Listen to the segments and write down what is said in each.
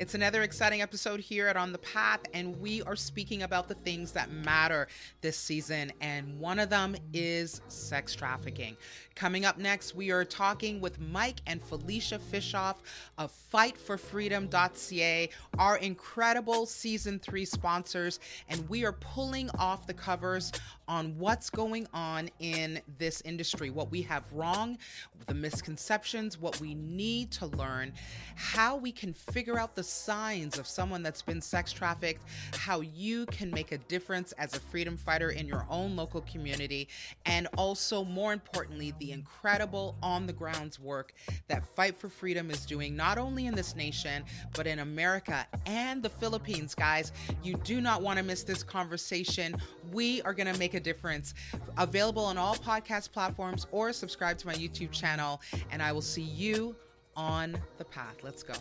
It's another exciting episode here at On the Path, and we are speaking about the things that matter this season, and one of them is sex trafficking. Coming up next, we are talking with Mike and Felicia Fishoff of FightForFreedom.ca, our incredible season three sponsors, and we are pulling off the covers on what's going on in this industry, what we have wrong, the misconceptions, what we need to learn, how we can figure out the signs of someone that's been sex trafficked, how you can make a difference as a freedom fighter in your own local community, and also, more importantly, the incredible on the grounds work that Fight for Freedom is doing, not only in this nation, but in America and the Philippines, guys. You do not want to miss this conversation. We are going to make a difference. Available on all podcast platforms or subscribe to my YouTube channel, and I will see you on the path. Let's go.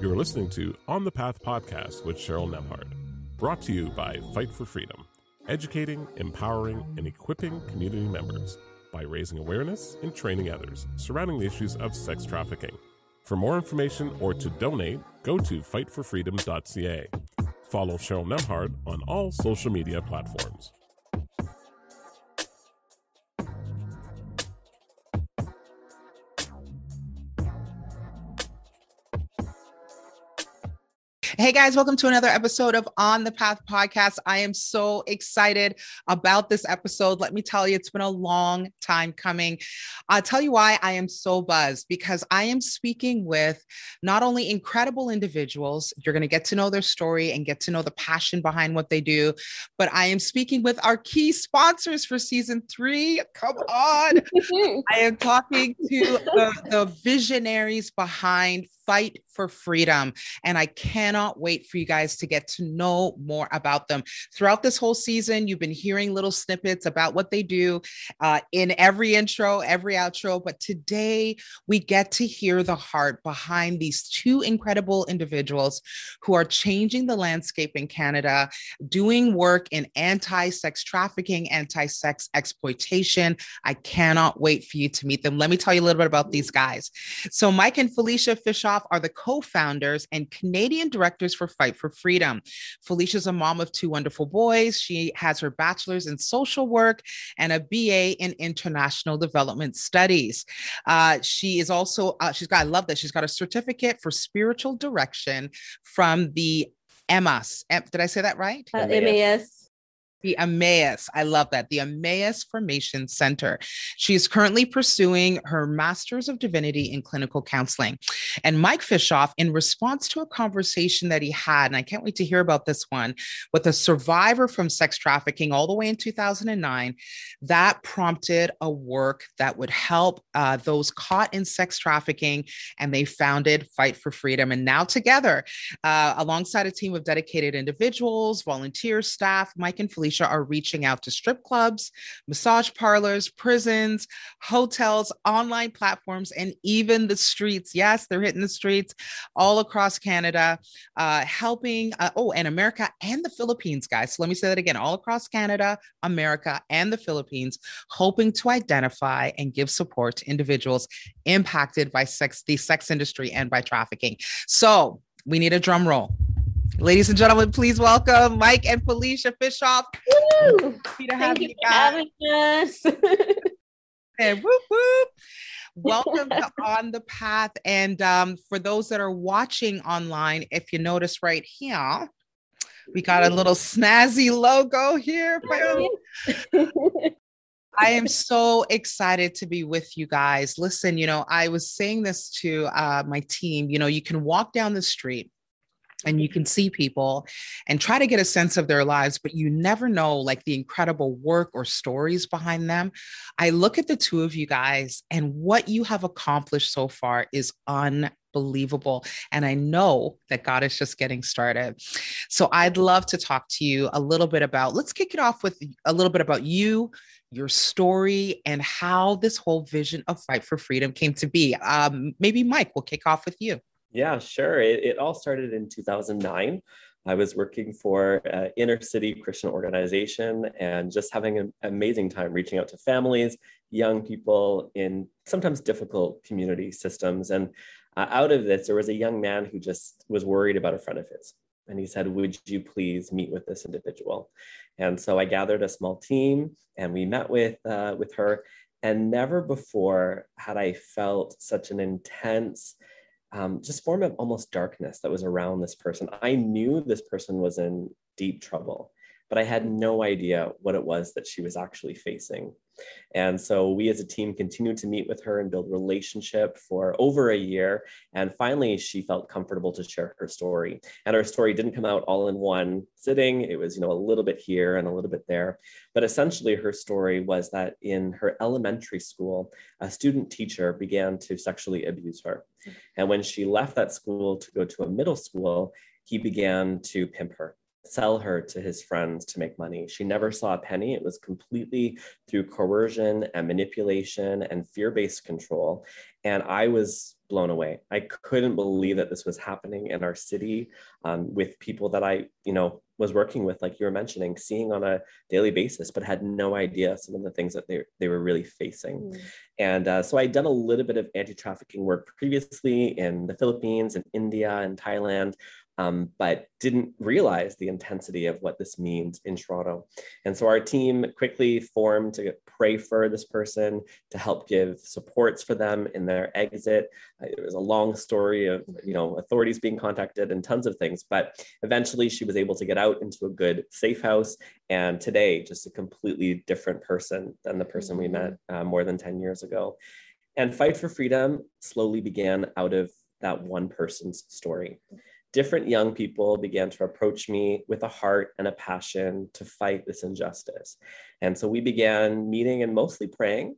You're listening to On the Path podcast with Cheryl Nembhard, brought to you by Fight for Freedom, educating, empowering, and equipping community members by raising awareness and training others surrounding the issues of sex trafficking. For more information or to donate, go to fightforfreedom.ca. Follow Cheryl Nembhard on all social media platforms. Hey guys, welcome to another episode of On the Path podcast. I am so excited about this episode. Let me tell you, it's been a long time coming. I'll tell you why I am so buzzed because I am speaking with not only incredible individuals, you're going to get to know their story and get to know the passion behind what they do, but I am speaking with our key sponsors for season three. Come on. I am talking to the, the visionaries behind Fight for Freedom. And I cannot wait for you guys to get to know more about them. Throughout this whole season, you've been hearing little snippets about what they do uh, in every intro, every outro. But today, we get to hear the heart behind these two incredible individuals who are changing the landscape in Canada, doing work in anti sex trafficking, anti sex exploitation. I cannot wait for you to meet them. Let me tell you a little bit about these guys. So, Mike and Felicia Fischoff are the co founders and Canadian directors for Fight for Freedom. Felicia's a mom of two wonderful boys. She has her bachelor's in social work and a BA in international development studies. Uh, she is also, uh, she's got, I love that, she's got a certificate for spiritual direction from the Emmaus. Did I say that right? Uh, MAS the Emmaus. I love that. The Emmaus Formation Center. She is currently pursuing her Master's of Divinity in Clinical Counseling. And Mike Fishoff, in response to a conversation that he had, and I can't wait to hear about this one, with a survivor from sex trafficking all the way in 2009, that prompted a work that would help uh, those caught in sex trafficking. And they founded Fight for Freedom. And now, together, uh, alongside a team of dedicated individuals, volunteers, staff, Mike and Felicia Alicia are reaching out to strip clubs, massage parlors, prisons, hotels, online platforms, and even the streets. Yes, they're hitting the streets all across Canada, uh, helping, uh, oh, and America and the Philippines, guys. So let me say that again all across Canada, America, and the Philippines, hoping to identify and give support to individuals impacted by sex, the sex industry and by trafficking. So we need a drum roll. Ladies and gentlemen, please welcome Mike and Felicia Fischoff. Woo! Happy to have Thank you, having us. and whoop whoop. Welcome to On the Path. And um, for those that are watching online, if you notice right here, we got a little snazzy logo here. I am so excited to be with you guys. Listen, you know, I was saying this to uh, my team. You know, you can walk down the street and you can see people and try to get a sense of their lives but you never know like the incredible work or stories behind them. I look at the two of you guys and what you have accomplished so far is unbelievable and i know that god is just getting started. So i'd love to talk to you a little bit about let's kick it off with a little bit about you your story and how this whole vision of fight for freedom came to be. Um, maybe mike we'll kick off with you yeah, sure. It, it all started in 2009. I was working for an inner city Christian organization and just having an amazing time reaching out to families, young people in sometimes difficult community systems. And uh, out of this, there was a young man who just was worried about a friend of his. And he said, Would you please meet with this individual? And so I gathered a small team and we met with, uh, with her. And never before had I felt such an intense, um, just form of almost darkness that was around this person. I knew this person was in deep trouble but I had no idea what it was that she was actually facing. And so we as a team continued to meet with her and build relationship for over a year. And finally, she felt comfortable to share her story. And her story didn't come out all in one sitting. It was, you know, a little bit here and a little bit there. But essentially, her story was that in her elementary school, a student teacher began to sexually abuse her. And when she left that school to go to a middle school, he began to pimp her sell her to his friends to make money. She never saw a penny. It was completely through coercion and manipulation and fear based control. And I was blown away. I couldn't believe that this was happening in our city um, with people that I, you know, was working with, like you were mentioning, seeing on a daily basis, but had no idea some of the things that they, they were really facing. Mm. And uh, so I'd done a little bit of anti trafficking work previously in the Philippines and India and Thailand, um, but didn't realize the intensity of what this means in Toronto. And so our team quickly formed to pray for this person, to help give supports for them in their exit. Uh, it was a long story of you know authorities being contacted and tons of things, but eventually she was able to get out into a good safe house. And today, just a completely different person than the person we met uh, more than 10 years ago. And Fight for Freedom slowly began out of that one person's story different young people began to approach me with a heart and a passion to fight this injustice. And so we began meeting and mostly praying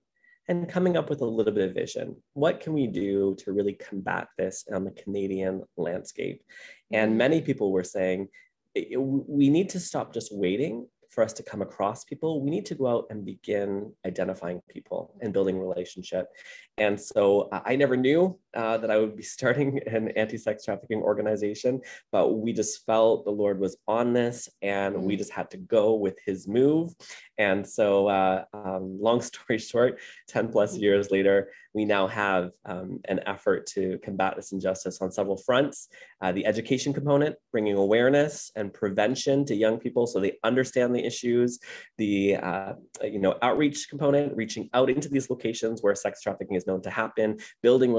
and coming up with a little bit of vision. What can we do to really combat this on the Canadian landscape? And mm-hmm. many people were saying, we need to stop just waiting for us to come across people, we need to go out and begin identifying people and building relationship. And so I never knew uh, that I would be starting an anti-sex trafficking organization, but we just felt the Lord was on this, and we mm-hmm. just had to go with His move. And so, uh, um, long story short, ten plus mm-hmm. years later, we now have um, an effort to combat this injustice on several fronts. Uh, the education component, bringing awareness and prevention to young people so they understand the issues. The uh, you know outreach component, reaching out into these locations where sex trafficking is known to happen, building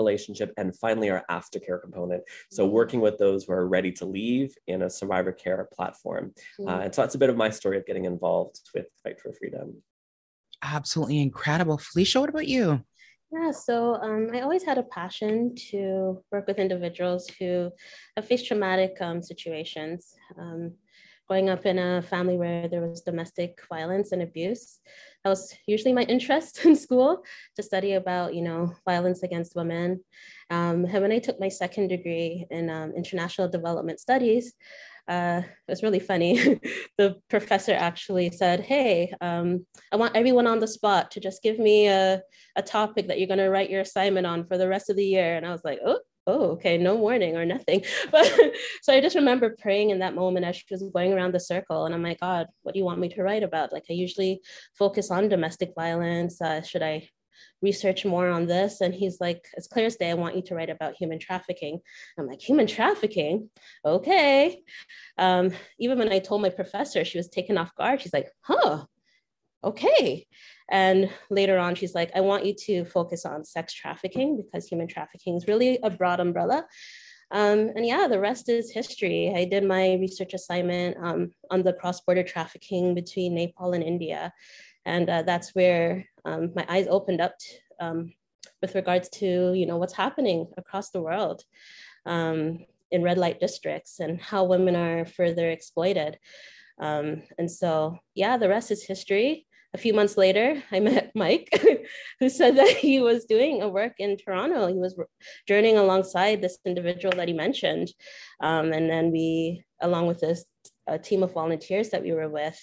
relationship, and finally our aftercare component. So mm-hmm. working with those who are ready to leave in a survivor care platform. Mm-hmm. Uh, and so that's a bit of my story of getting involved with Fight for Freedom. Absolutely incredible. Felicia, what about you? Yeah, so um, I always had a passion to work with individuals who have faced traumatic um, situations. Um, growing up in a family where there was domestic violence and abuse, that was usually my interest in school to study about, you know, violence against women. Um, and when I took my second degree in um, international development studies, uh, it was really funny. the professor actually said, Hey, um, I want everyone on the spot to just give me a, a topic that you're going to write your assignment on for the rest of the year. And I was like, Oh, oh, okay, no warning or nothing. But so I just remember praying in that moment as she was going around the circle. And I'm like, God, what do you want me to write about? Like, I usually focus on domestic violence. Uh, should I research more on this. And he's like, as clear as day, I want you to write about human trafficking. I'm like, human trafficking? Okay. Um, even when I told my professor, she was taken off guard. She's like, huh, okay. And later on, she's like, I want you to focus on sex trafficking because human trafficking is really a broad umbrella. Um, and yeah, the rest is history. I did my research assignment um, on the cross border trafficking between Nepal and India. And uh, that's where um, my eyes opened up um, with regards to you know what's happening across the world um, in red light districts and how women are further exploited. Um, and so yeah, the rest is history. A few months later, I met Mike, who said that he was doing a work in Toronto. He was journeying alongside this individual that he mentioned. Um, and then we, along with this a team of volunteers that we were with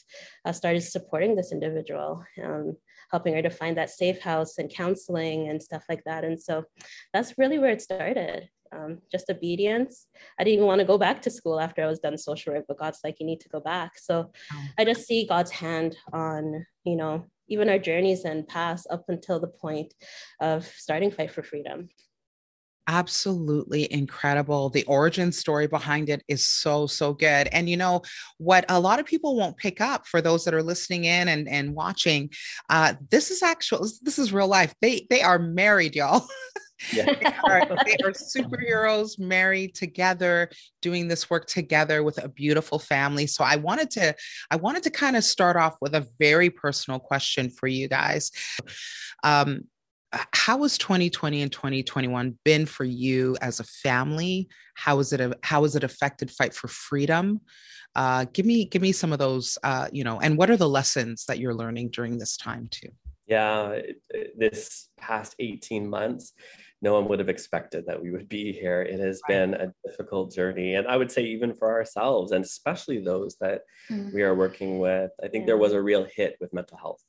uh, started supporting this individual, um, helping her to find that safe house and counseling and stuff like that. And so that's really where it started. Um, just obedience. I didn't even want to go back to school after I was done social work, but God's like, you need to go back. So I just see God's hand on, you know, even our journeys and paths up until the point of starting Fight for Freedom. absolutely incredible. The origin story behind it is so, so good. And you know what a lot of people won't pick up for those that are listening in and, and watching, uh, this is actual, this is real life. They they are married, y'all. Yeah. they, are, they are superheroes married together, doing this work together with a beautiful family. So I wanted to, I wanted to kind of start off with a very personal question for you guys. Um, how has 2020 and 2021 been for you as a family how is it how has it affected fight for freedom uh, give me give me some of those uh, you know and what are the lessons that you're learning during this time too yeah this past 18 months no one would have expected that we would be here it has right. been a difficult journey and i would say even for ourselves and especially those that mm-hmm. we are working with i think yeah. there was a real hit with mental health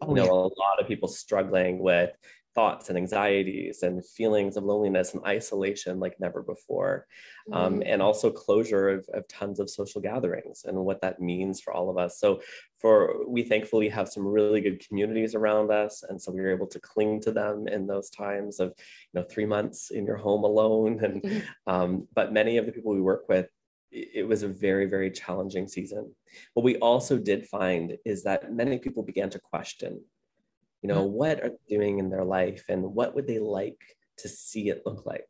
Oh, you know, yeah. a lot of people struggling with thoughts and anxieties and feelings of loneliness and isolation like never before. Um, mm. Um, and also closure of, of tons of social gatherings and what that means for all of us. So for we thankfully have some really good communities around us. And so we were able to cling to them in those times of, you know, three months in your home alone. And mm-hmm. um, but many of the people we work with it was a very, very challenging season. What we also did find is that many people began to question, you know, what are they doing in their life and what would they like to see it look like?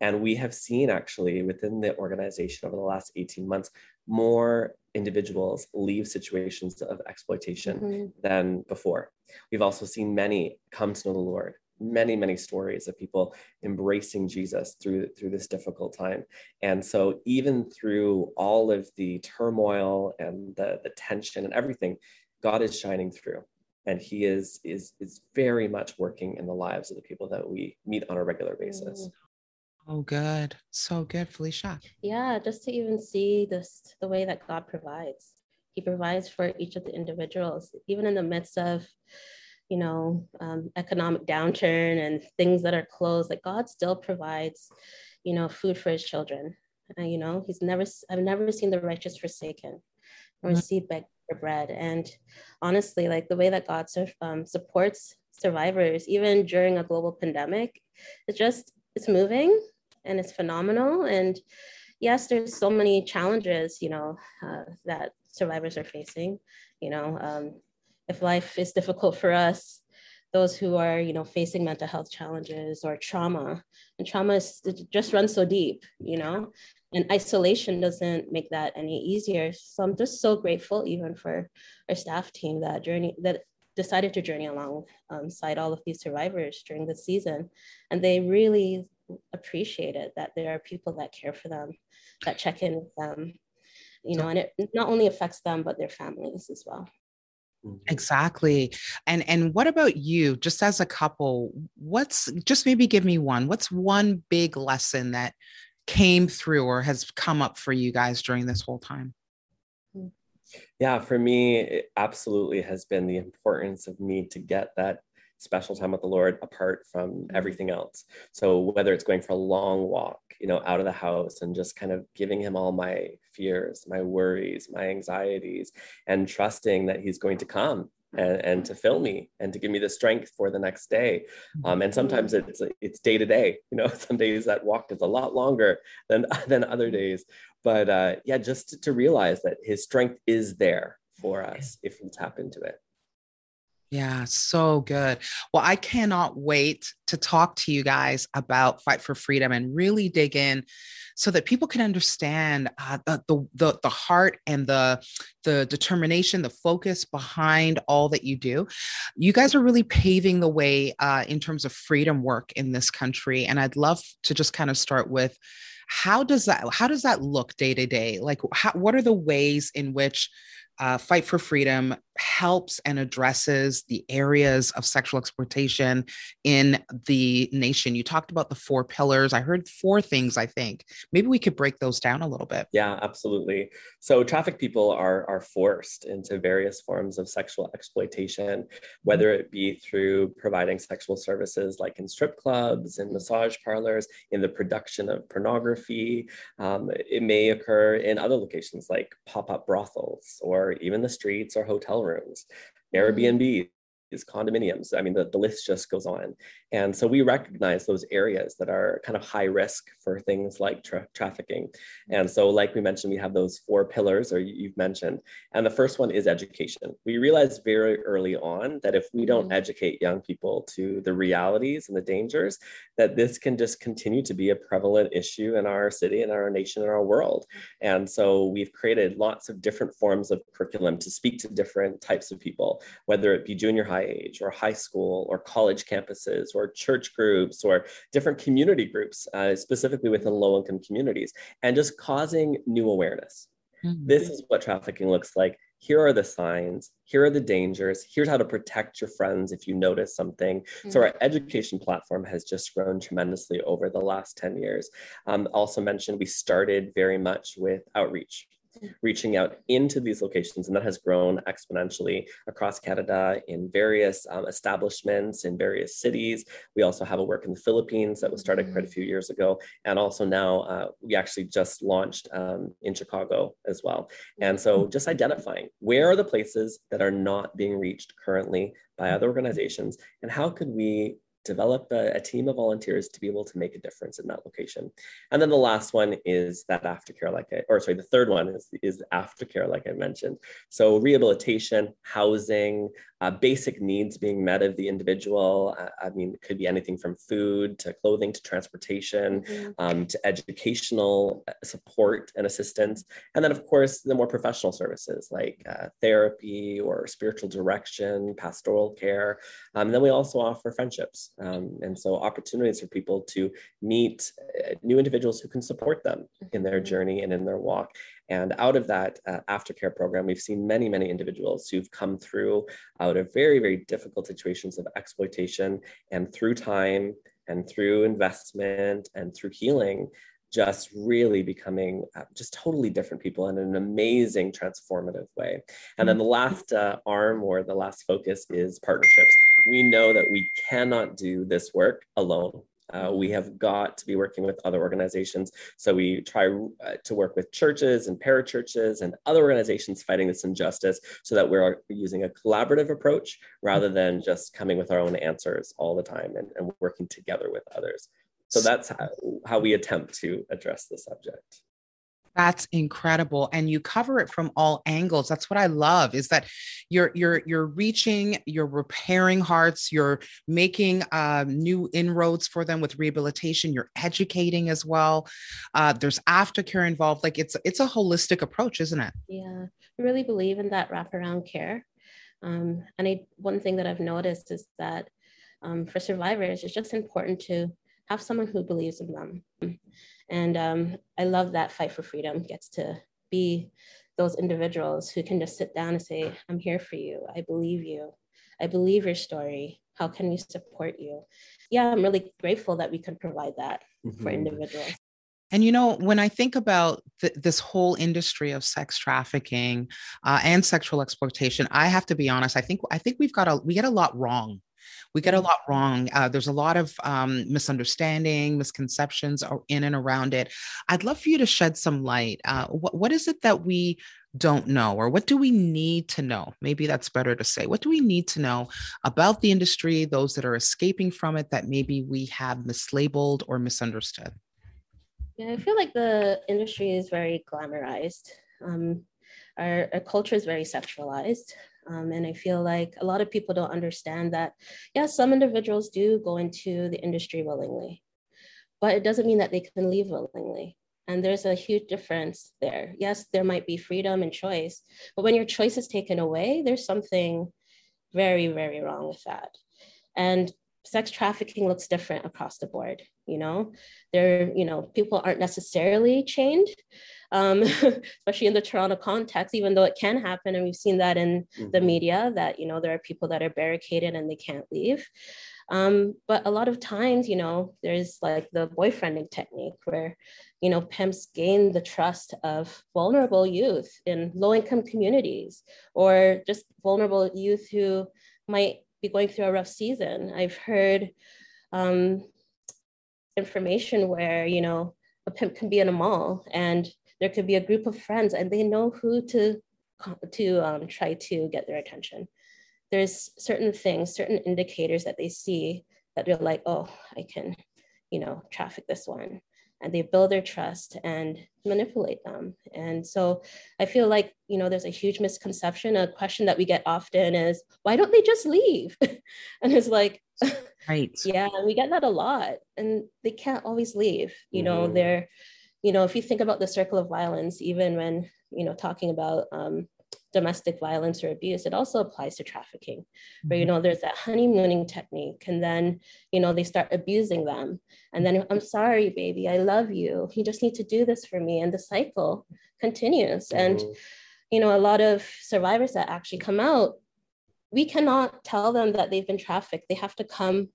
And we have seen actually within the organization over the last 18 months, more individuals leave situations of exploitation mm-hmm. than before. We've also seen many come to know the Lord many many stories of people embracing jesus through through this difficult time and so even through all of the turmoil and the the tension and everything god is shining through and he is is is very much working in the lives of the people that we meet on a regular basis. Oh good. So good felicia. Yeah just to even see this the way that god provides. He provides for each of the individuals even in the midst of you know, um, economic downturn and things that are closed, like God still provides, you know, food for his children. Uh, you know, he's never, I've never seen the righteous forsaken or mm-hmm. seed beg for bread. And honestly, like the way that God um, supports survivors, even during a global pandemic, it's just, it's moving and it's phenomenal. And yes, there's so many challenges, you know, uh, that survivors are facing, you know, um, if life is difficult for us, those who are, you know, facing mental health challenges or trauma, and trauma is, just runs so deep, you know, and isolation doesn't make that any easier. So I'm just so grateful, even for our staff team that journey that decided to journey alongside all of these survivors during the season, and they really appreciate it that there are people that care for them, that check in with them, you know, and it not only affects them but their families as well. Mm-hmm. Exactly. And and what about you just as a couple what's just maybe give me one what's one big lesson that came through or has come up for you guys during this whole time? Yeah, for me it absolutely has been the importance of me to get that special time with the Lord apart from mm-hmm. everything else. So whether it's going for a long walk, you know, out of the house and just kind of giving him all my fears, my worries, my anxieties, and trusting that he's going to come and, and, to fill me and to give me the strength for the next day. Um, and sometimes mm-hmm. it's it's day to day. You know, some days that walk is a lot longer than than other days. But uh, yeah, just to, to realize that His strength is there for us if we tap into it. Yeah, so good. Well, I cannot wait to talk to you guys about Fight for Freedom and really dig in so that people can understand uh, the, the, the heart and the the determination, the focus behind all that you do. You guys are really paving the way uh, in terms of freedom work in this country, and I'd love to just kind of start with how does that how does that look day to day like how, what are the ways in which uh, Fight for Freedom helps and addresses the areas of sexual exploitation in the nation. You talked about the four pillars. I heard four things, I think. Maybe we could break those down a little bit. Yeah, absolutely. So, trafficked people are, are forced into various forms of sexual exploitation, whether it be through providing sexual services like in strip clubs and massage parlors, in the production of pornography. Um, it may occur in other locations like pop up brothels or even the streets or hotel rooms, mm-hmm. Airbnb, condominiums. I mean, the, the list just goes on. And so we recognize those areas that are kind of high risk for things like tra- trafficking. And so, like we mentioned, we have those four pillars, or you've mentioned. And the first one is education. We realized very early on that if we don't mm-hmm. educate young people to the realities and the dangers, that this can just continue to be a prevalent issue in our city, in our nation, in our world. And so, we've created lots of different forms of curriculum to speak to different types of people, whether it be junior high age or high school or college campuses or church groups or different community groups, uh, specifically within low income communities, and just causing new awareness. Mm-hmm. This is what trafficking looks like. Here are the signs. Here are the dangers. Here's how to protect your friends if you notice something. Mm-hmm. So, our education platform has just grown tremendously over the last 10 years. Um, also, mentioned we started very much with outreach reaching out into these locations, and that has grown exponentially across Canada in various um, establishments in various cities. We also have a work in the Philippines that was started quite a mm. few years ago, and also now uh, we actually just launched um, in Chicago as well. And so, mm. just identifying where are the places that are not being reached currently by other organizations, and how could we develop a, a, team of volunteers to be able to make a difference in that location. And then the last one is that aftercare, like I, or sorry, the third one is, is aftercare, like I mentioned. So rehabilitation, housing, uh, basic needs being met of the individual. Uh, I mean, it could be anything from food to clothing to transportation mm-hmm. um, to educational uh, support and assistance. And then, of course, the more professional services like uh, therapy or spiritual direction, pastoral care. Um, and then we also offer friendships. Um, and so, opportunities for people to meet uh, new individuals who can support them in their mm-hmm. journey and in their walk. And out of that uh, aftercare program, we've seen many, many individuals who've come through out of very, very difficult situations of exploitation and through time and through investment and through healing, just really becoming uh, just totally different people in an amazing transformative way. And then the last uh, arm or the last focus is partnerships. We know that we cannot do this work alone. Uh, we have got to be working with other organizations. So we try uh, to work with churches and parachurches and other organizations fighting this injustice so that we're using a collaborative approach rather than just coming with our own answers all the time and, and working together with others. So that's how, how we attempt to address the subject. That's incredible. And you cover it from all angles. That's what I love is that you're you're you're reaching, you're repairing hearts, you're making um, new inroads for them with rehabilitation, you're educating as well. Uh, there's aftercare involved. Like it's it's a holistic approach, isn't it? Yeah. I really believe in that wraparound care. Um, and I, one thing that I've noticed is that um, for survivors, it's just important to have someone who believes in them. And um, I love that Fight for Freedom gets to be those individuals who can just sit down and say, I'm here for you. I believe you. I believe your story. How can we support you? Yeah, I'm really grateful that we could provide that mm-hmm. for individuals. And you know, when I think about th- this whole industry of sex trafficking uh, and sexual exploitation, I have to be honest. I think I think we've got a we get a lot wrong we get a lot wrong. Uh, there's a lot of um, misunderstanding, misconceptions in and around it. I'd love for you to shed some light. Uh, what, is it that we don't know, or what do we need to know? Maybe that's better to say. What do we need to know about the industry, those that are escaping from it that maybe we have mislabeled or misunderstood? Yeah, I feel like the industry is very glamorized. Um, our, our culture is very sexualized. Um, and I feel like a lot of people don't understand that, yeah, some individuals do go into the industry willingly, but it doesn't mean that they can leave willingly. And there's a huge difference there. Yes, there might be freedom and choice, but when your choice is taken away, there's something very, very wrong with that. And sex trafficking looks different across the board. You know, there, you know, people aren't necessarily chained, um, especially in the Toronto context, even though it can happen. And we've seen that in mm-hmm. the media that, you know, there are people that are barricaded and they can't leave. Um, but a lot of times, you know, there's like the boyfriending technique where, you know, pimps gain the trust of vulnerable youth in low income communities or just vulnerable youth who might be going through a rough season. I've heard um, information where, you know, a pimp can be in a mall and there could be a group of friends and they know who to to um, try to get their attention there's certain things, certain indicators that they see that they're like, oh, I can, you know, traffic this one. And they build their trust and manipulate them. And so I feel like, you know, there's a huge misconception. A question that we get often is, why don't they just leave? and it's like, right. yeah, we get that a lot. And they can't always leave. You know, mm-hmm. they're, you know, if you think about the circle of violence, even when, you know, talking about um, domestic violence or abuse, it also applies to trafficking, where, you mm-hmm. know, there's that honeymooning technique. And then, you know, they start abusing them. And then, I'm sorry, baby, I love you. You just need to do this for me. And the cycle continues. And, you know, a lot of survivors that actually come out, we cannot tell them that they've been trafficked. They have to come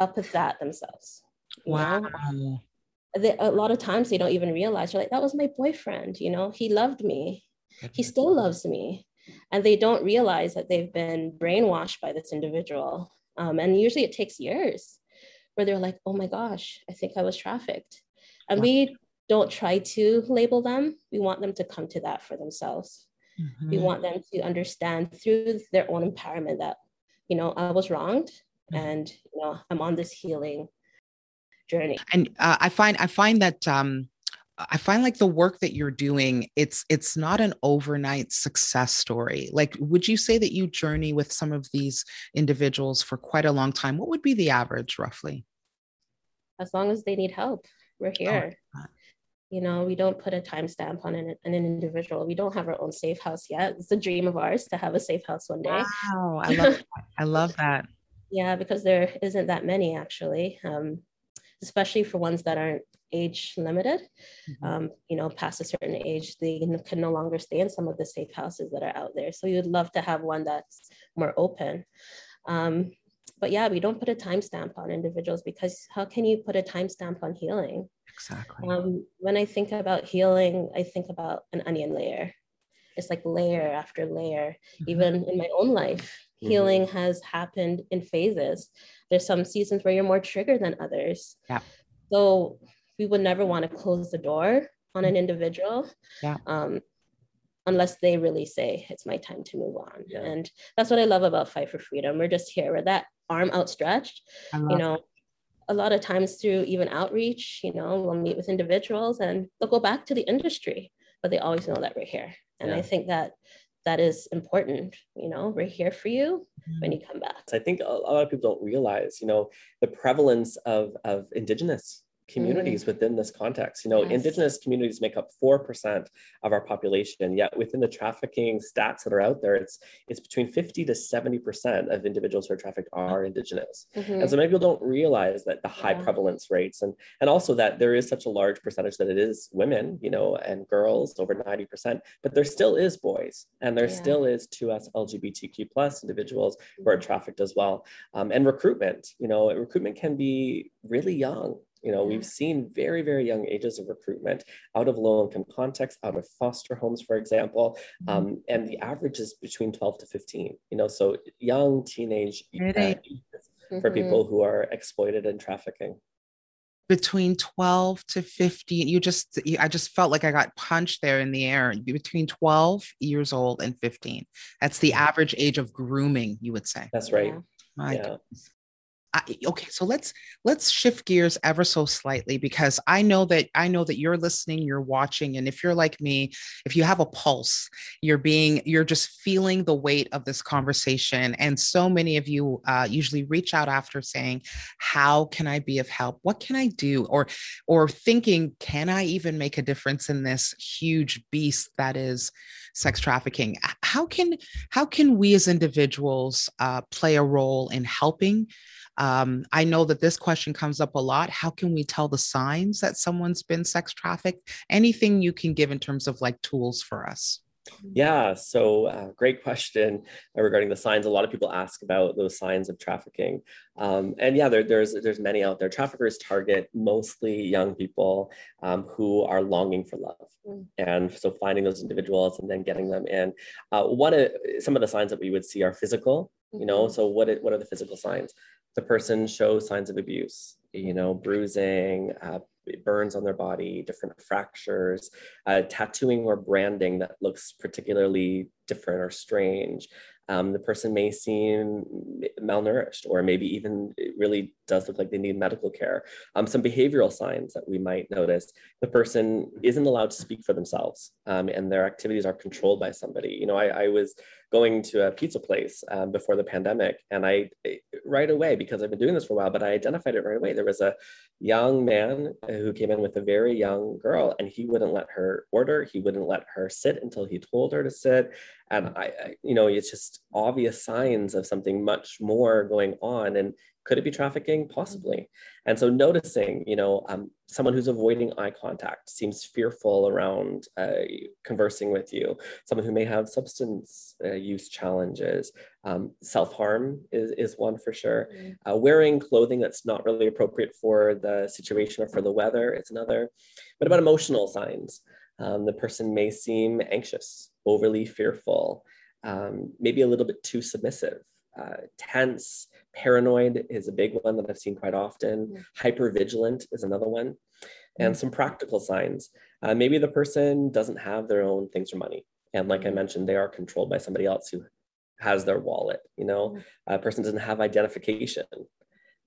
up with that themselves. Wow. Know? They, a lot of times they don't even realize, they're like, that was my boyfriend, you know, he loved me he still loves me. And they don't realize that they've been brainwashed by this individual. Um, and usually it takes years where they're like, oh my gosh, I think I was trafficked. And we don't try to label them. We want them to come to that for themselves. Mm-hmm. We want them to understand through their own empowerment that, you know, I was wronged mm-hmm. and, you know, I'm on this healing journey. And uh, I find, I find that, um, I find like the work that you're doing, it's it's not an overnight success story. Like, would you say that you journey with some of these individuals for quite a long time? What would be the average roughly? As long as they need help, we're oh, here. Oh, you know, we don't put a timestamp on an, an individual. We don't have our own safe house yet. It's a dream of ours to have a safe house one day. Wow, I love that. I love that. yeah, because there isn't that many actually, um, especially for ones that aren't age limited. Mm-hmm. Um, you know, past a certain age, they can no longer stay in some of the safe houses that are out there. So you would love to have one that's more open. Um, but yeah, we don't put a timestamp on individuals because how can you put a timestamp on healing? Exactly. Um, when I think about healing, I think about an onion layer. It's like layer after layer. Mm-hmm. Even in my own life, mm-hmm. healing has happened in phases. There's some seasons where you're more triggered than others. Yeah. So we would never want to close the door on an individual yeah. um, unless they really say it's my time to move on yeah. and that's what i love about fight for freedom we're just here with that arm outstretched you know that. a lot of times through even outreach you know we'll meet with individuals and they'll go back to the industry but they always know that we're here and yeah. i think that that is important you know we're here for you when you come back. I think a lot of people don't realize you know the prevalence of of indigenous communities mm. within this context. You know, yes. indigenous communities make up 4% of our population, yet within the trafficking stats that are out there, it's it's between 50 to 70% of individuals who are trafficked are indigenous. Mm-hmm. And so many people don't realize that the high yeah. prevalence rates and and also that there is such a large percentage that it is women, you know, and girls over 90%, but there still is boys and there yeah. still is 2S LGBTQ plus individuals who are mm-hmm. trafficked as well. Um, and recruitment, you know, recruitment can be really young you know, we've seen very, very young ages of recruitment out of low income contexts, out of foster homes, for example. Mm-hmm. Um, and the average is between 12 to 15, you know, so young teenage uh, mm-hmm. for people who are exploited in trafficking between 12 to 15 you just i just felt like i got punched there in the air between 12 years old and 15 that's the average age of grooming you would say that's right my yeah. I, okay so let's let's shift gears ever so slightly because i know that i know that you're listening you're watching and if you're like me if you have a pulse you're being you're just feeling the weight of this conversation. And so many of you uh, usually reach out after saying how can i be of help? What can i do? Or or thinking can i even make a difference in this huge beast that is sex trafficking? How can how can we as individuals uh, play a role in helping um, I know that this question comes up a lot. How can we tell the signs that someone's been sex trafficked? Anything you can give in terms of like tools for us? Yeah, so uh, great question regarding the signs. A lot of people ask about those signs of trafficking, um, and yeah, there, there's there's many out there. Traffickers target mostly young people um, who are longing for love, mm. and so finding those individuals and then getting them in. Uh, what a, some of the signs that we would see are physical. You know, mm-hmm. so what it, what are the physical signs? The person shows signs of abuse, you know, bruising, uh, burns on their body, different fractures, uh, tattooing or branding that looks particularly different or strange, Um, the person may seem malnourished, or maybe even really does look like they need medical care. Um, some behavioral signs that we might notice the person isn't allowed to speak for themselves um, and their activities are controlled by somebody. You know, I, I was going to a pizza place um, before the pandemic. And I, right away, because I've been doing this for a while, but I identified it right away. There was a young man who came in with a very young girl, and he wouldn't let her order. He wouldn't let her sit until he told her to sit. And I, I you know, it's just obvious signs of something much more going on. And could it be trafficking? Possibly. And so noticing, you know, um, someone who's avoiding eye contact seems fearful around uh, conversing with you, someone who may have substance uh, use challenges, um, self-harm is, is one for sure. Mm-hmm. Uh, wearing clothing that's not really appropriate for the situation or for the weather is another. What about emotional signs? Um, the person may seem anxious, overly fearful, um, maybe a little bit too submissive uh, tense, paranoid is a big one that I've seen quite often. Mm-hmm. Hyper vigilant is another one. And mm-hmm. some practical signs. Uh, maybe the person doesn't have their own things or money. And like I mm. mentioned, they are controlled by somebody else who has their wallet. You know, mm. a person doesn't have identification.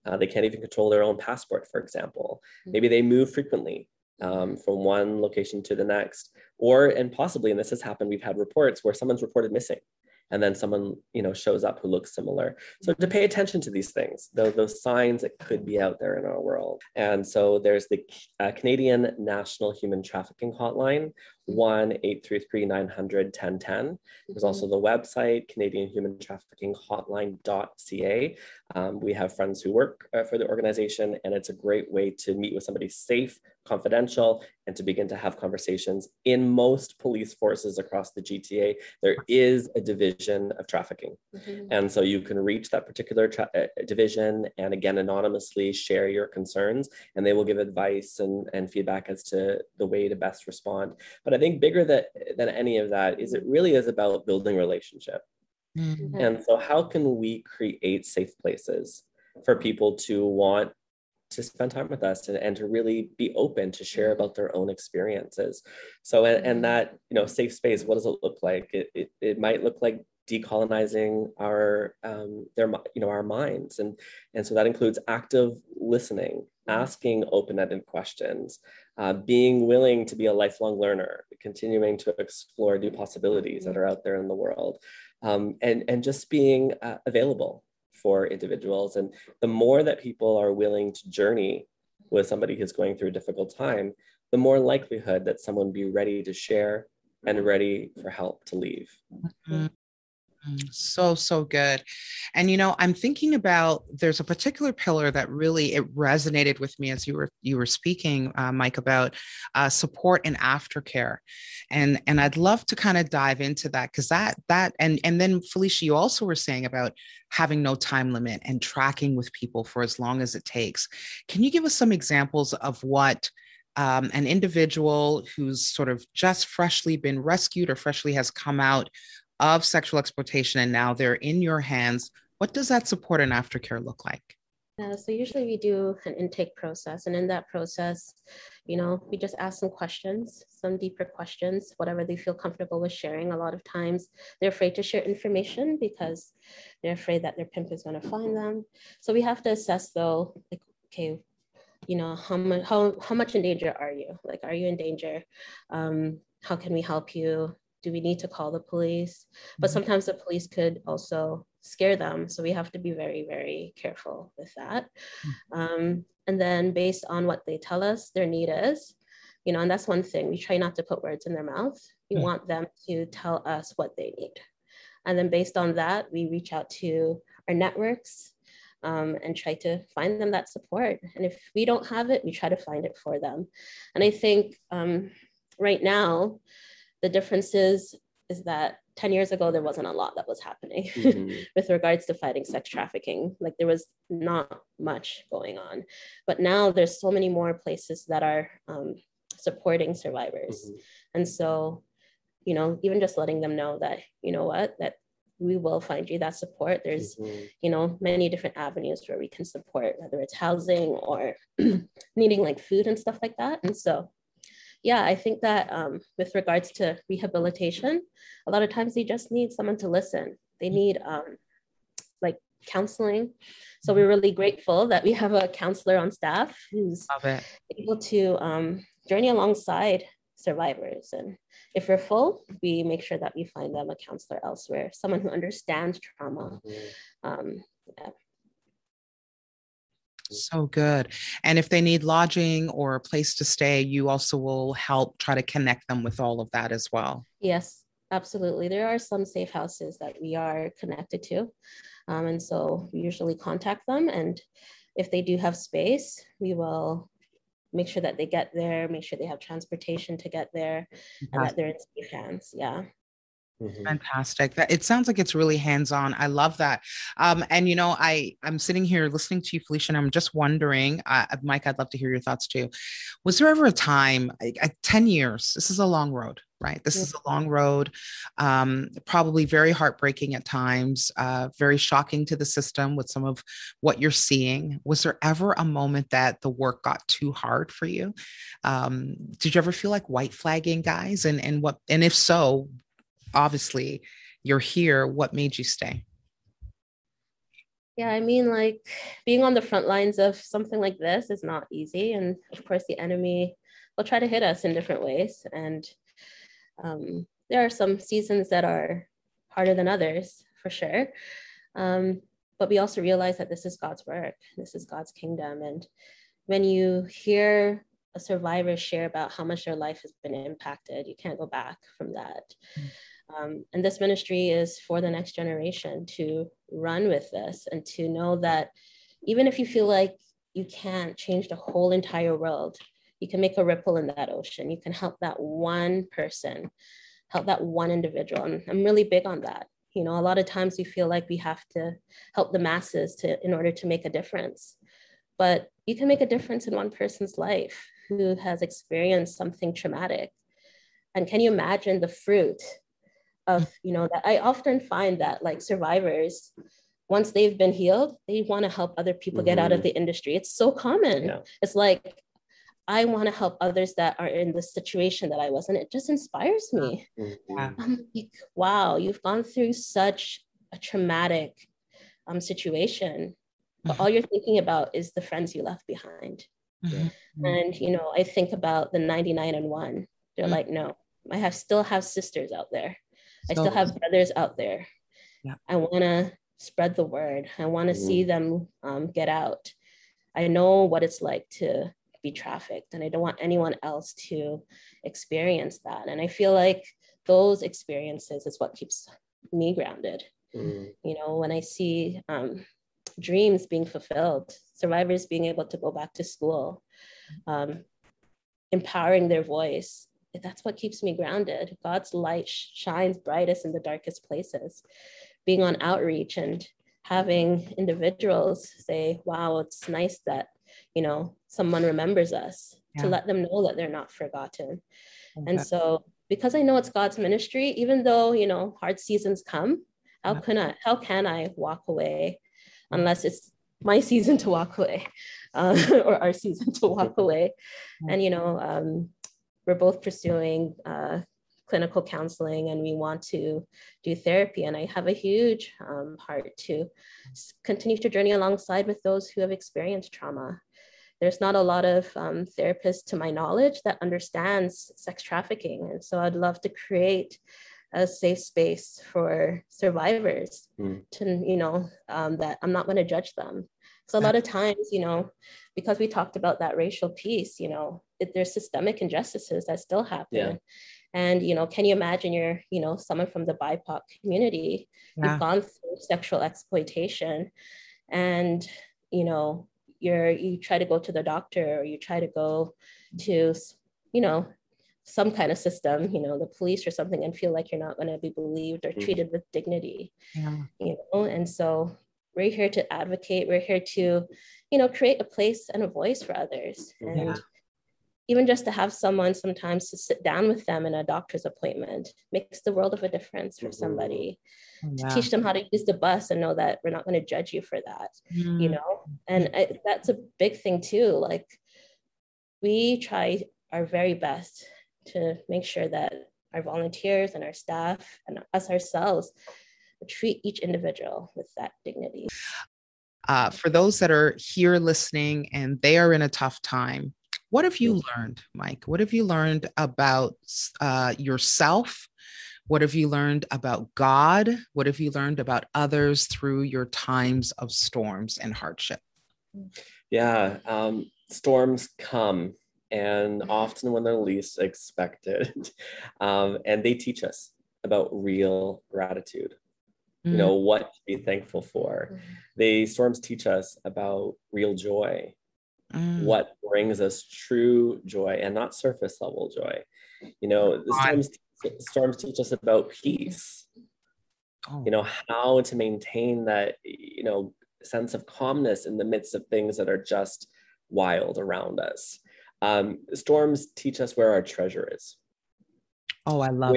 Uh, they can't even control their own passport, for example. Maybe they move frequently um, from one location to the next. Or, and possibly, and this has happened, we've had reports where someone's reported missing and then someone you know shows up who looks similar. So to pay attention to these things those, those signs that could be out there in our world. And so there's the uh, canadian national human trafficking hotline 1-833-900-1010 there's also the website canadian human trafficking hotline.ca um, we have friends who work uh, for the organization and it's a great way to meet with somebody safe confidential and to begin to have conversations. In most police forces across the GTA, there is a division of trafficking. Mm-hmm. And so you can reach that particular tra- uh, division and again, anonymously share your concerns, and they will give advice and, and feedback as to the way to best respond. But I think bigger that, than any of that is it really is about building relationship. Mm-hmm. And so, how can we create safe places for people to want to spend time with us and, and to really be open to share mm-hmm. about their own experiences so and, and mm-hmm. that you know safe space what does it look like it, it, it might look like decolonizing our um, their you know our minds and and so that includes active listening mm-hmm. asking open-ended questions uh, being willing to be a lifelong learner continuing to explore new possibilities that are out there in the world um, and and just being uh, available for individuals. And the more that people are willing to journey with somebody who's going through a difficult time, the more likelihood that someone be ready to share and ready for help to leave. Mm-hmm. Mm, so so good. And you know i'm thinking about there's a particular pillar that really it resonated with me as you were you were speaking uh, mike about uh, support and aftercare. And and i'd love to kind of dive into that because that that and and then felicia you also were saying about having no time limit and tracking with people for as long as it takes. Can you give us some examples of what um, an individual who's sort of just freshly been rescued or freshly has come out of sexual exploitation and now they're in your hands, what does that support and aftercare look like? Yeah, so usually we do an intake process, and in that process, you know, we just ask some questions, some deeper questions, whatever they feel comfortable with sharing. A lot of times they're afraid to share information because they're afraid that their pimp is going to find them. So we have to assess though, like, okay, you know, how much how how much in danger are you? Like, are you in danger? Um, how can we help you? Do we need to call the police but mm-hmm. sometimes the police could also scare them so we have to be very very careful with that mm-hmm. um, and then based on what they tell us their need is you know and that's one thing we try not to put words in their mouth we mm-hmm. want them to tell us what they need and then based on that we reach out to our networks um, and try to find them that support and if we don't have it we try to find it for them and i think um, right now the difference is, is that 10 years ago, there wasn't a lot that was happening mm-hmm. with regards to fighting sex trafficking. Like there was not much going on. But now there's so many more places that are um, supporting survivors. Mm-hmm. And so, you know, even just letting them know that, you know what, that we will find you that support. There's, mm-hmm. you know, many different avenues where we can support, whether it's housing or needing like food and stuff like that. And so yeah, I think that um, with regards to rehabilitation, a lot of times they just need someone to listen they need um, like counseling. So we're really grateful that we have a counselor on staff who's able to um, journey alongside survivors. And if we're full, we make sure that we find them a counselor elsewhere, someone who understands trauma. Mm-hmm. Um, yeah. So good. And if they need lodging or a place to stay, you also will help try to connect them with all of that as well. Yes, absolutely. There are some safe houses that we are connected to. Um, and so we usually contact them. And if they do have space, we will make sure that they get there, make sure they have transportation to get there, and that they're in safe hands. Yeah. Mm-hmm. Fantastic. That it sounds like it's really hands-on. I love that. Um, and you know, I I'm sitting here listening to you, Felicia, and I'm just wondering, uh, uh Mike, I'd love to hear your thoughts too. Was there ever a time, uh, 10 years? This is a long road, right? This is a long road, um, probably very heartbreaking at times, uh, very shocking to the system with some of what you're seeing. Was there ever a moment that the work got too hard for you? Um, did you ever feel like white flagging guys? And and what and if so, obviously you're here. What made you stay? Yeah i mean like being on the front lines of something like this is not easy. And of course the enemy will try to hit us in different ways. And um, there are some seasons that are harder than others for sure. Um, but we also realize that this is god's work. This is god's kingdom. And when you hear a survivor share about how much their life has been impacted you can't go back from that. Mm-hmm um, and this ministry is for the next generation to run with this and to know that even if you feel like you can't change the whole entire world, you can make a ripple in that ocean. You can help that one person, help that one individual. And I'm really big on that. You know, a lot of times we feel like we have to help the masses to in order to make a difference. But you can make a difference in one person's life who has experienced something traumatic. And can you imagine the fruit of you know that i often find that like survivors once they've been healed they want to help other people mm-hmm. get out of mm-hmm. the industry it's so common yeah. it's like i want to help others that are in the situation that i was and it just inspires me mm-hmm. i'm like wow you've gone through such a traumatic um, situation but mm-hmm. all you're thinking about is the friends you left behind mm-hmm. and you know i think about the 99 and 1 they're mm-hmm. like no i have still have sisters out there I still have brothers out there. Yeah. I want to spread the word. I want to see them um, get out. I know what it's like to be trafficked, and I don't want anyone else to experience that. And I feel like those experiences is what keeps me grounded. Mm-hmm. You know, when I see um, dreams being fulfilled, survivors being able to go back to school, um, empowering their voice, that's what keeps me grounded. God's light shines brightest in the darkest places. Being on outreach and having individuals say, wow, it's nice that, you know, someone remembers us yeah. to let them know that they're not forgotten. Okay. And so because I know it's God's ministry, even though, you know, hard seasons come, how yeah. can I, how can I walk away unless it's my season to walk away uh, or our season to walk away. And, you know, um, we're both pursuing uh, clinical counseling and we want to do therapy. And I have a huge um, heart to continue to journey alongside with those who have experienced trauma. There's not a lot of um, therapists, to my knowledge, that understands sex trafficking. And so I'd love to create a safe space for survivors mm. to, you know, um, that I'm not going to judge them. So a lot of times, you know, because we talked about that racial piece, you know, there's systemic injustices that still happen. Yeah. And you know, can you imagine you're, you know, someone from the BIPOC community, yeah. you've gone through sexual exploitation, and you know, you're you try to go to the doctor or you try to go to, you know, some kind of system, you know, the police or something, and feel like you're not going to be believed or mm. treated with dignity. Yeah. You know, and so we're here to advocate. We're here to, you know, create a place and a voice for others. And yeah. Even just to have someone sometimes to sit down with them in a doctor's appointment makes the world of a difference for somebody. Yeah. To teach them how to use the bus and know that we're not going to judge you for that, mm. you know? And I, that's a big thing too. Like we try our very best to make sure that our volunteers and our staff and us ourselves treat each individual with that dignity. Uh, for those that are here listening and they are in a tough time, what have you learned, Mike? What have you learned about uh, yourself? What have you learned about God? What have you learned about others through your times of storms and hardship? Yeah, um, storms come, and often when they're least expected. Um, and they teach us about real gratitude. Mm. You know, what to be thankful for. Mm. They storms teach us about real joy, mm. what brings us true joy and not surface level joy. You know, the storms storms teach us about peace oh. you know how to maintain that you know sense of calmness in the midst of things that are just wild around us um, storms teach us where our treasure is oh i love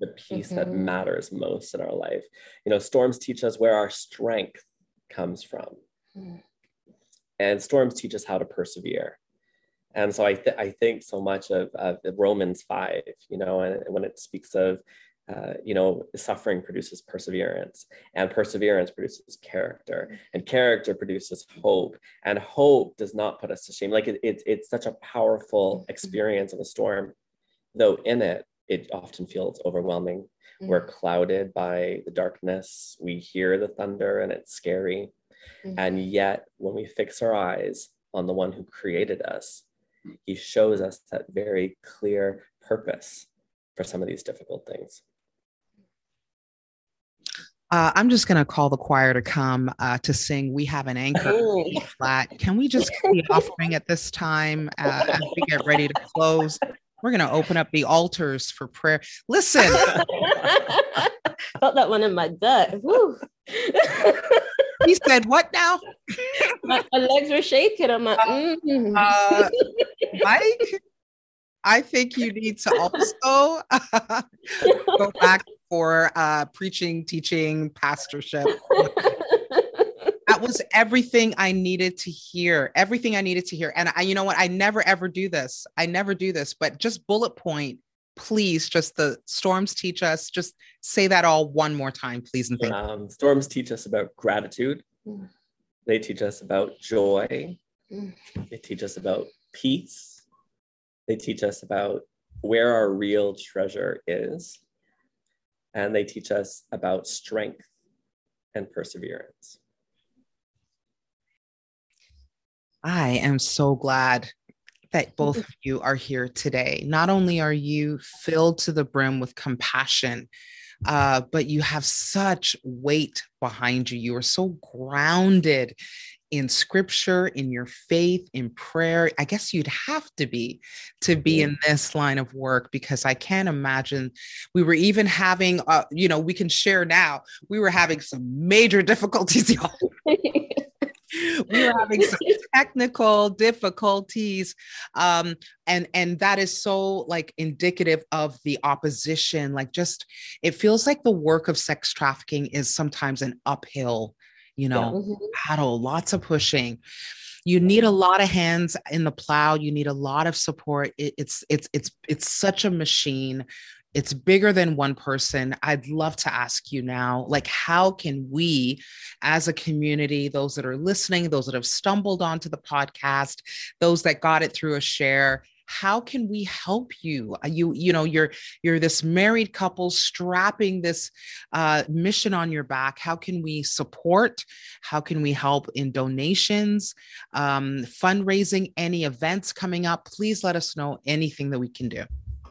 the piece mm-hmm. that matters most in our life you know storms teach us where our strength comes from mm. And storms teach us how to persevere and so I, th- I think so much of, of Romans 5, you know, and when it speaks of, uh, you know, suffering produces perseverance, and perseverance produces character, and character produces hope, and hope does not put us to shame. Like it, it it's such a powerful mm-hmm. experience of a storm, though in it, it often feels overwhelming. Mm-hmm. We're clouded by the darkness, we hear the thunder, and it's scary. Mm-hmm. And yet, when we fix our eyes on the one who created us, he shows us that very clear purpose for some of these difficult things. Uh, I'm just going to call the choir to come uh, to sing We Have an Anchor oh. Flat. Can we just the offering at this time uh, as we get ready to close? We're going to open up the altars for prayer. Listen. Felt that one in my gut. he said, What now? my, my, legs were shaking. I'm like, mm. uh, Mike, I think you need to also go back for uh, preaching, teaching, pastorship. that was everything I needed to hear. Everything I needed to hear. And I, you know what? I never ever do this. I never do this, but just bullet point, please. Just the storms teach us. Just say that all one more time, please. And thank um, storms teach us about gratitude. Mm. They teach us about joy. Mm. They teach us about peace. They teach us about where our real treasure is. And they teach us about strength and perseverance. I am so glad that both of you are here today. Not only are you filled to the brim with compassion, uh, but you have such weight behind you. You are so grounded in scripture, in your faith, in prayer. I guess you'd have to be to be in this line of work because I can't imagine we were even having, uh, you know, we can share now, we were having some major difficulties, y'all. we were having some technical difficulties um, and and that is so like indicative of the opposition like just it feels like the work of sex trafficking is sometimes an uphill you know, yeah. Mm-hmm. battle, lots of pushing. You need a lot of hands in the plow. You need a lot of support. It, it's it's it's it's such a machine. It's bigger than one person. I'd love to ask you now, like, how can we, as a community, those that are listening, those that have stumbled onto the podcast, those that got it through a share, how can we help you? Uh, you you know you're you're this married couple strapping this uh, mission on your back. How can we support? How can we help in donations um, fundraising any events coming up? Please let us know anything that we can do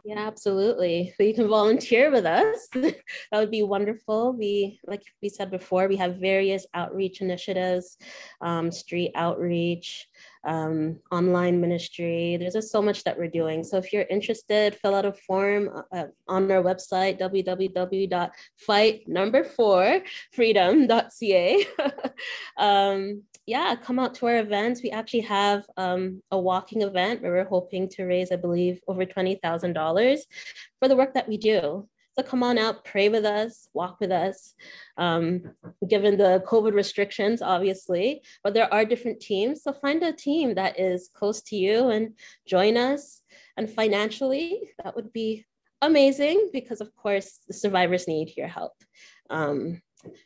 yeah, absolutely. So you can volunteer with us. that would be wonderful. We, like we said before, we have various outreach initiatives, um, street outreach, um, online ministry. There's just so much that we're doing. So if you're interested, fill out a form uh, uh on our website, www.fight number four freedom.ca. um, yeah, come out to our events. We actually have um, a walking event where we're hoping to raise, I believe, over $20,000 for the work that we do. So come on out, pray with us, walk with us. Um, given the COVID restrictions, obviously, but there are different teams. So find a team that is close to you and join us. And financially, that would be amazing because, of course, the survivors need your help. Um,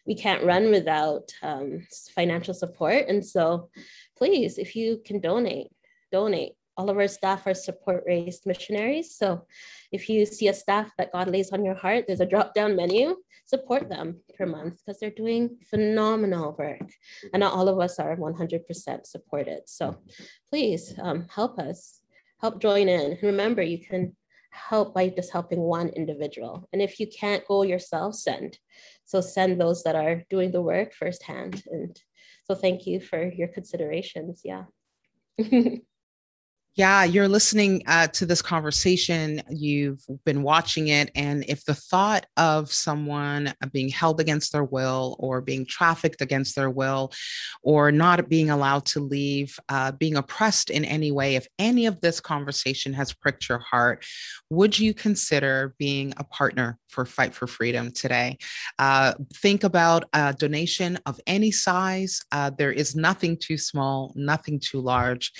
we can't run without um, financial support. And so, please, if you can donate, donate. All of our staff are support raised missionaries. So, if you see a staff that God lays on your heart, there's a drop down menu. Support them per month because they're doing phenomenal work. And not all of us are 100% supported. So, please um, help us, help join in. And Remember, you can help by just helping one individual. And if you can't go yourself, send. So send those that are doing the work firsthand. And so thank you for your considerations. Yeah. Yeah, you're listening uh, to this conversation. You've been watching it. And if the thought of someone being held against their will or being trafficked against their will or not being allowed to leave, uh, being oppressed in any way, if any of this conversation has pricked your heart, would you consider being a partner for Fight for Freedom today? Uh, think about a donation of any size. Uh, there is nothing too small, nothing too large.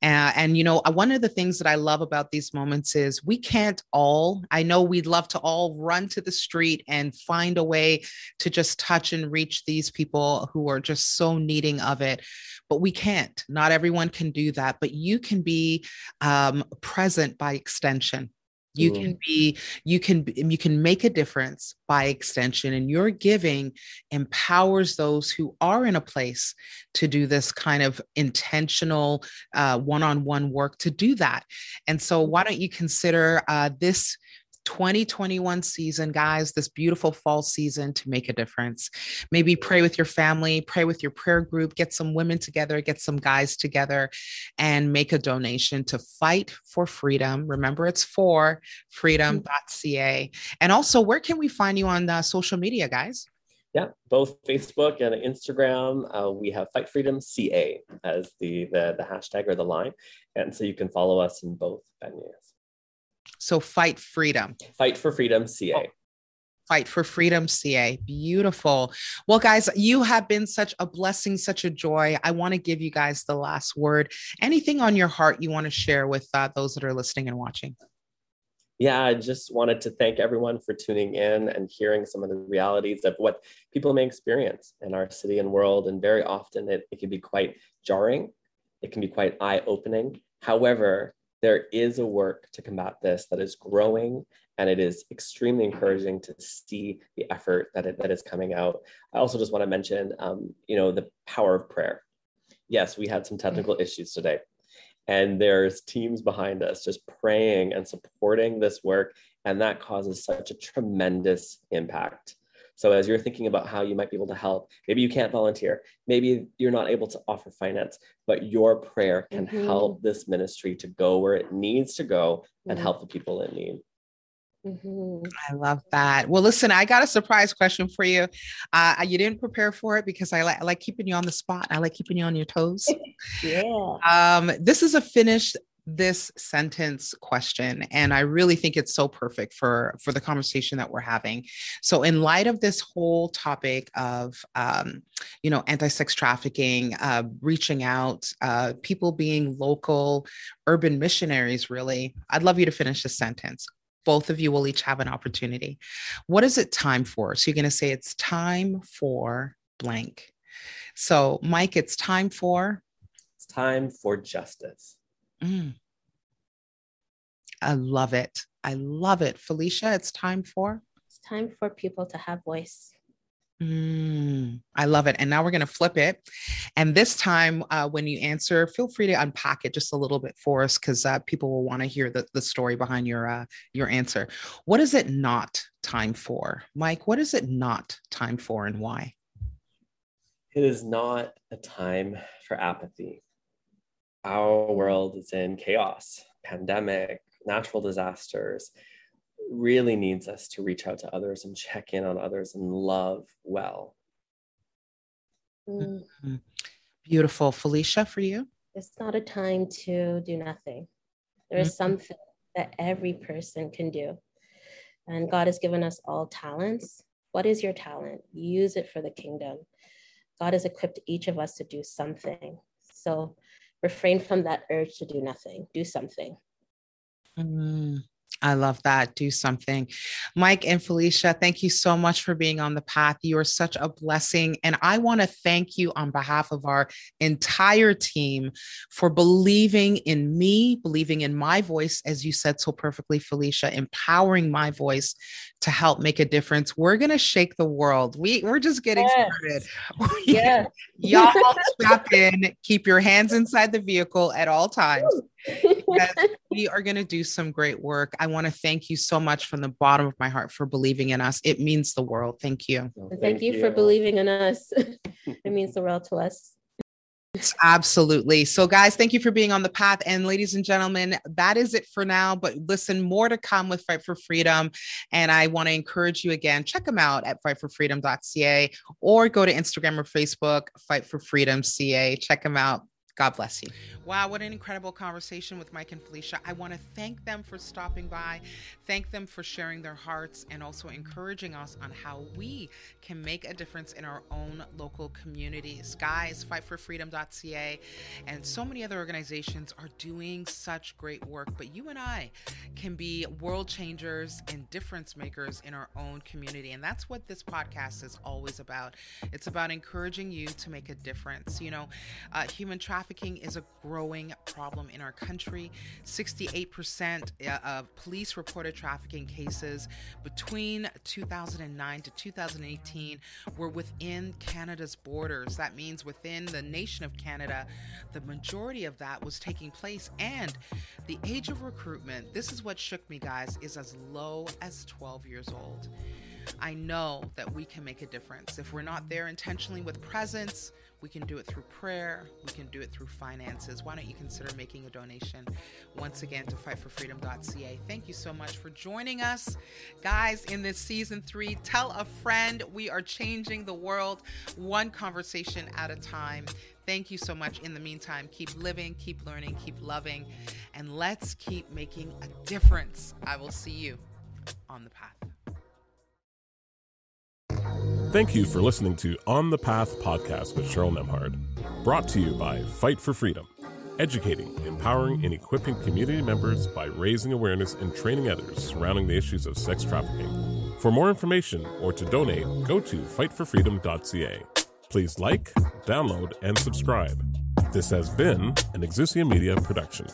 Uh, and, you know, uh, one of the things that I love about these moments is we can't all, I know we'd love to all run to the street and find a way to just touch and reach these people who are just so needing of it but we can't. Not everyone can do that, but you can be um, present by extension you mm. can be you can you can make a difference by extension and your giving empowers those who are in a place to do this kind of intentional uh, one-on-one work to do that and so why don't you consider uh, this 2021 season, guys, this beautiful fall season to make a difference. Maybe pray with your family, pray with your prayer group, get some women together, get some guys together, and make a donation to Fight for Freedom. Remember, it's for freedom.ca. And also, where can we find you on uh, social media, guys? Yeah, both Facebook and Instagram. Uh, we have Fight Freedom CA as the, the the hashtag or the line, and so you can follow us in both venues. So fight freedom. Fight for freedom, CA. Oh. Fight for Freedom CA. Beautiful. Well, guys, you have been such a blessing, such a joy. I want to give you guys the last word. Anything on your heart you want to share with uh, those that are listening and watching? Yeah, I just wanted to thank everyone for tuning in and hearing some of the realities of what people may experience in our city and world. And very often it, it can be quite jarring, it can be quite eye opening. However, there is a work to combat this that is growing and it is extremely encouraging to see the effort that, it, that is coming out. I also just want to mention, um, you know, the power of prayer. Yes, we had some technical issues today and there's teams behind us just praying and supporting this work and that causes such a tremendous impact so as you're thinking about how you might be able to help, maybe you can't volunteer, maybe you're not able to offer finance, but your prayer can mm-hmm. help this ministry to go where it needs to go mm-hmm. and help the people in need. Mm-hmm. I love that. Well, listen, I got a surprise question for you. Uh, you didn't prepare for it because I, li- I like keeping you on the spot. I like keeping you on your toes. yeah. Um, this is a finished this sentence question and i really think it's so perfect for for the conversation that we're having. So in light of this whole topic of um, you know anti-sex trafficking uh, reaching out uh, people being local urban missionaries really i'd love you to finish the sentence. Both of you will each have an opportunity. What is it time for? So you're going to say it's time for blank. So mike it's time for? It's time for justice Mm. I love it. I love it. Felicia, it's time for? It's time for people to have voice. Mm, I love it. And now we're going to flip it. And this time, uh, when you answer, feel free to unpack it just a little bit for us because uh, people will want to hear the, the story behind your uh, your answer. What is it not time for? Mike, what is it not time for and why? It is not a time for apathy our world is in chaos, pandemic, natural disasters, really needs us to reach out to others and check in on others and love well. Mm-hmm. Beautiful. Felicia, for you? It's not a time to do nothing. There is mm-hmm. something that every person can do. And God has given us all talents. What is your talent? Use it for the kingdom. God has equipped each of us to do something. So refrain from that urge to do nothing, do something. Mm, I love that. Do something. Mike and Felicia, thank you so much for being on the path. You are such a blessing. And I want to thank you on behalf of our entire team for believing in me, believing in my voice, as you said so perfectly, Felicia, empowering my voice to help make a difference. We're going to shake the world. We, we're just getting yes. started. Yeah. Y'all strap in, keep your hands inside the vehicle at all times. We are going to do some great work. I want to thank you so much from the bottom of my heart for believing in us. It means the world. Thank you. Well, thank, thank you, you for believing in us. it means the world to us. Absolutely. So, guys, thank you for being on the path. And, ladies and gentlemen, that is it for now. But listen, more to come with Fight for Freedom. And I want to encourage you again, check them out at fightforfreedom.ca or go to Instagram or Facebook, Fight for Freedom CA. Check them out. God bless you. Wow, what an incredible conversation with Mike and Felicia. I want to thank them for stopping by, thank them for sharing their hearts, and also encouraging us on how we can make a difference in our own local communities. Guys, fightforfreedom.ca and so many other organizations are doing such great work, but you and I can be world changers and difference makers in our own community. And that's what this podcast is always about. It's about encouraging you to make a difference. You know, uh, human trafficking trafficking is a growing problem in our country. 68% uh, of police reported trafficking cases between 2009 to 2018 were within Canada's borders. That means within the nation of Canada, the majority of that was taking place. And the age of recruitment, this is what shook me, guys, is as low as 12 years old. I know that we can make a difference. If we're not there intentionally with presence, we can do it through prayer. We can do it through finances. Why don't you consider making a donation once again to fightforfreedom.ca? Thank you so much for joining us, guys, in this season three. Tell a friend we are changing the world one conversation at a time. Thank you so much. In the meantime, keep living, keep learning, keep loving, and let's keep making a difference. I will see you on the path. Thank you for listening to On the Path podcast with Cheryl Nembhard, brought to you by Fight for Freedom, educating, empowering, and equipping community members by raising awareness and training others surrounding the issues of sex trafficking. For more information or to donate, go to fightforfreedom.ca. Please like, download, and subscribe. This has been an Exusia Media production.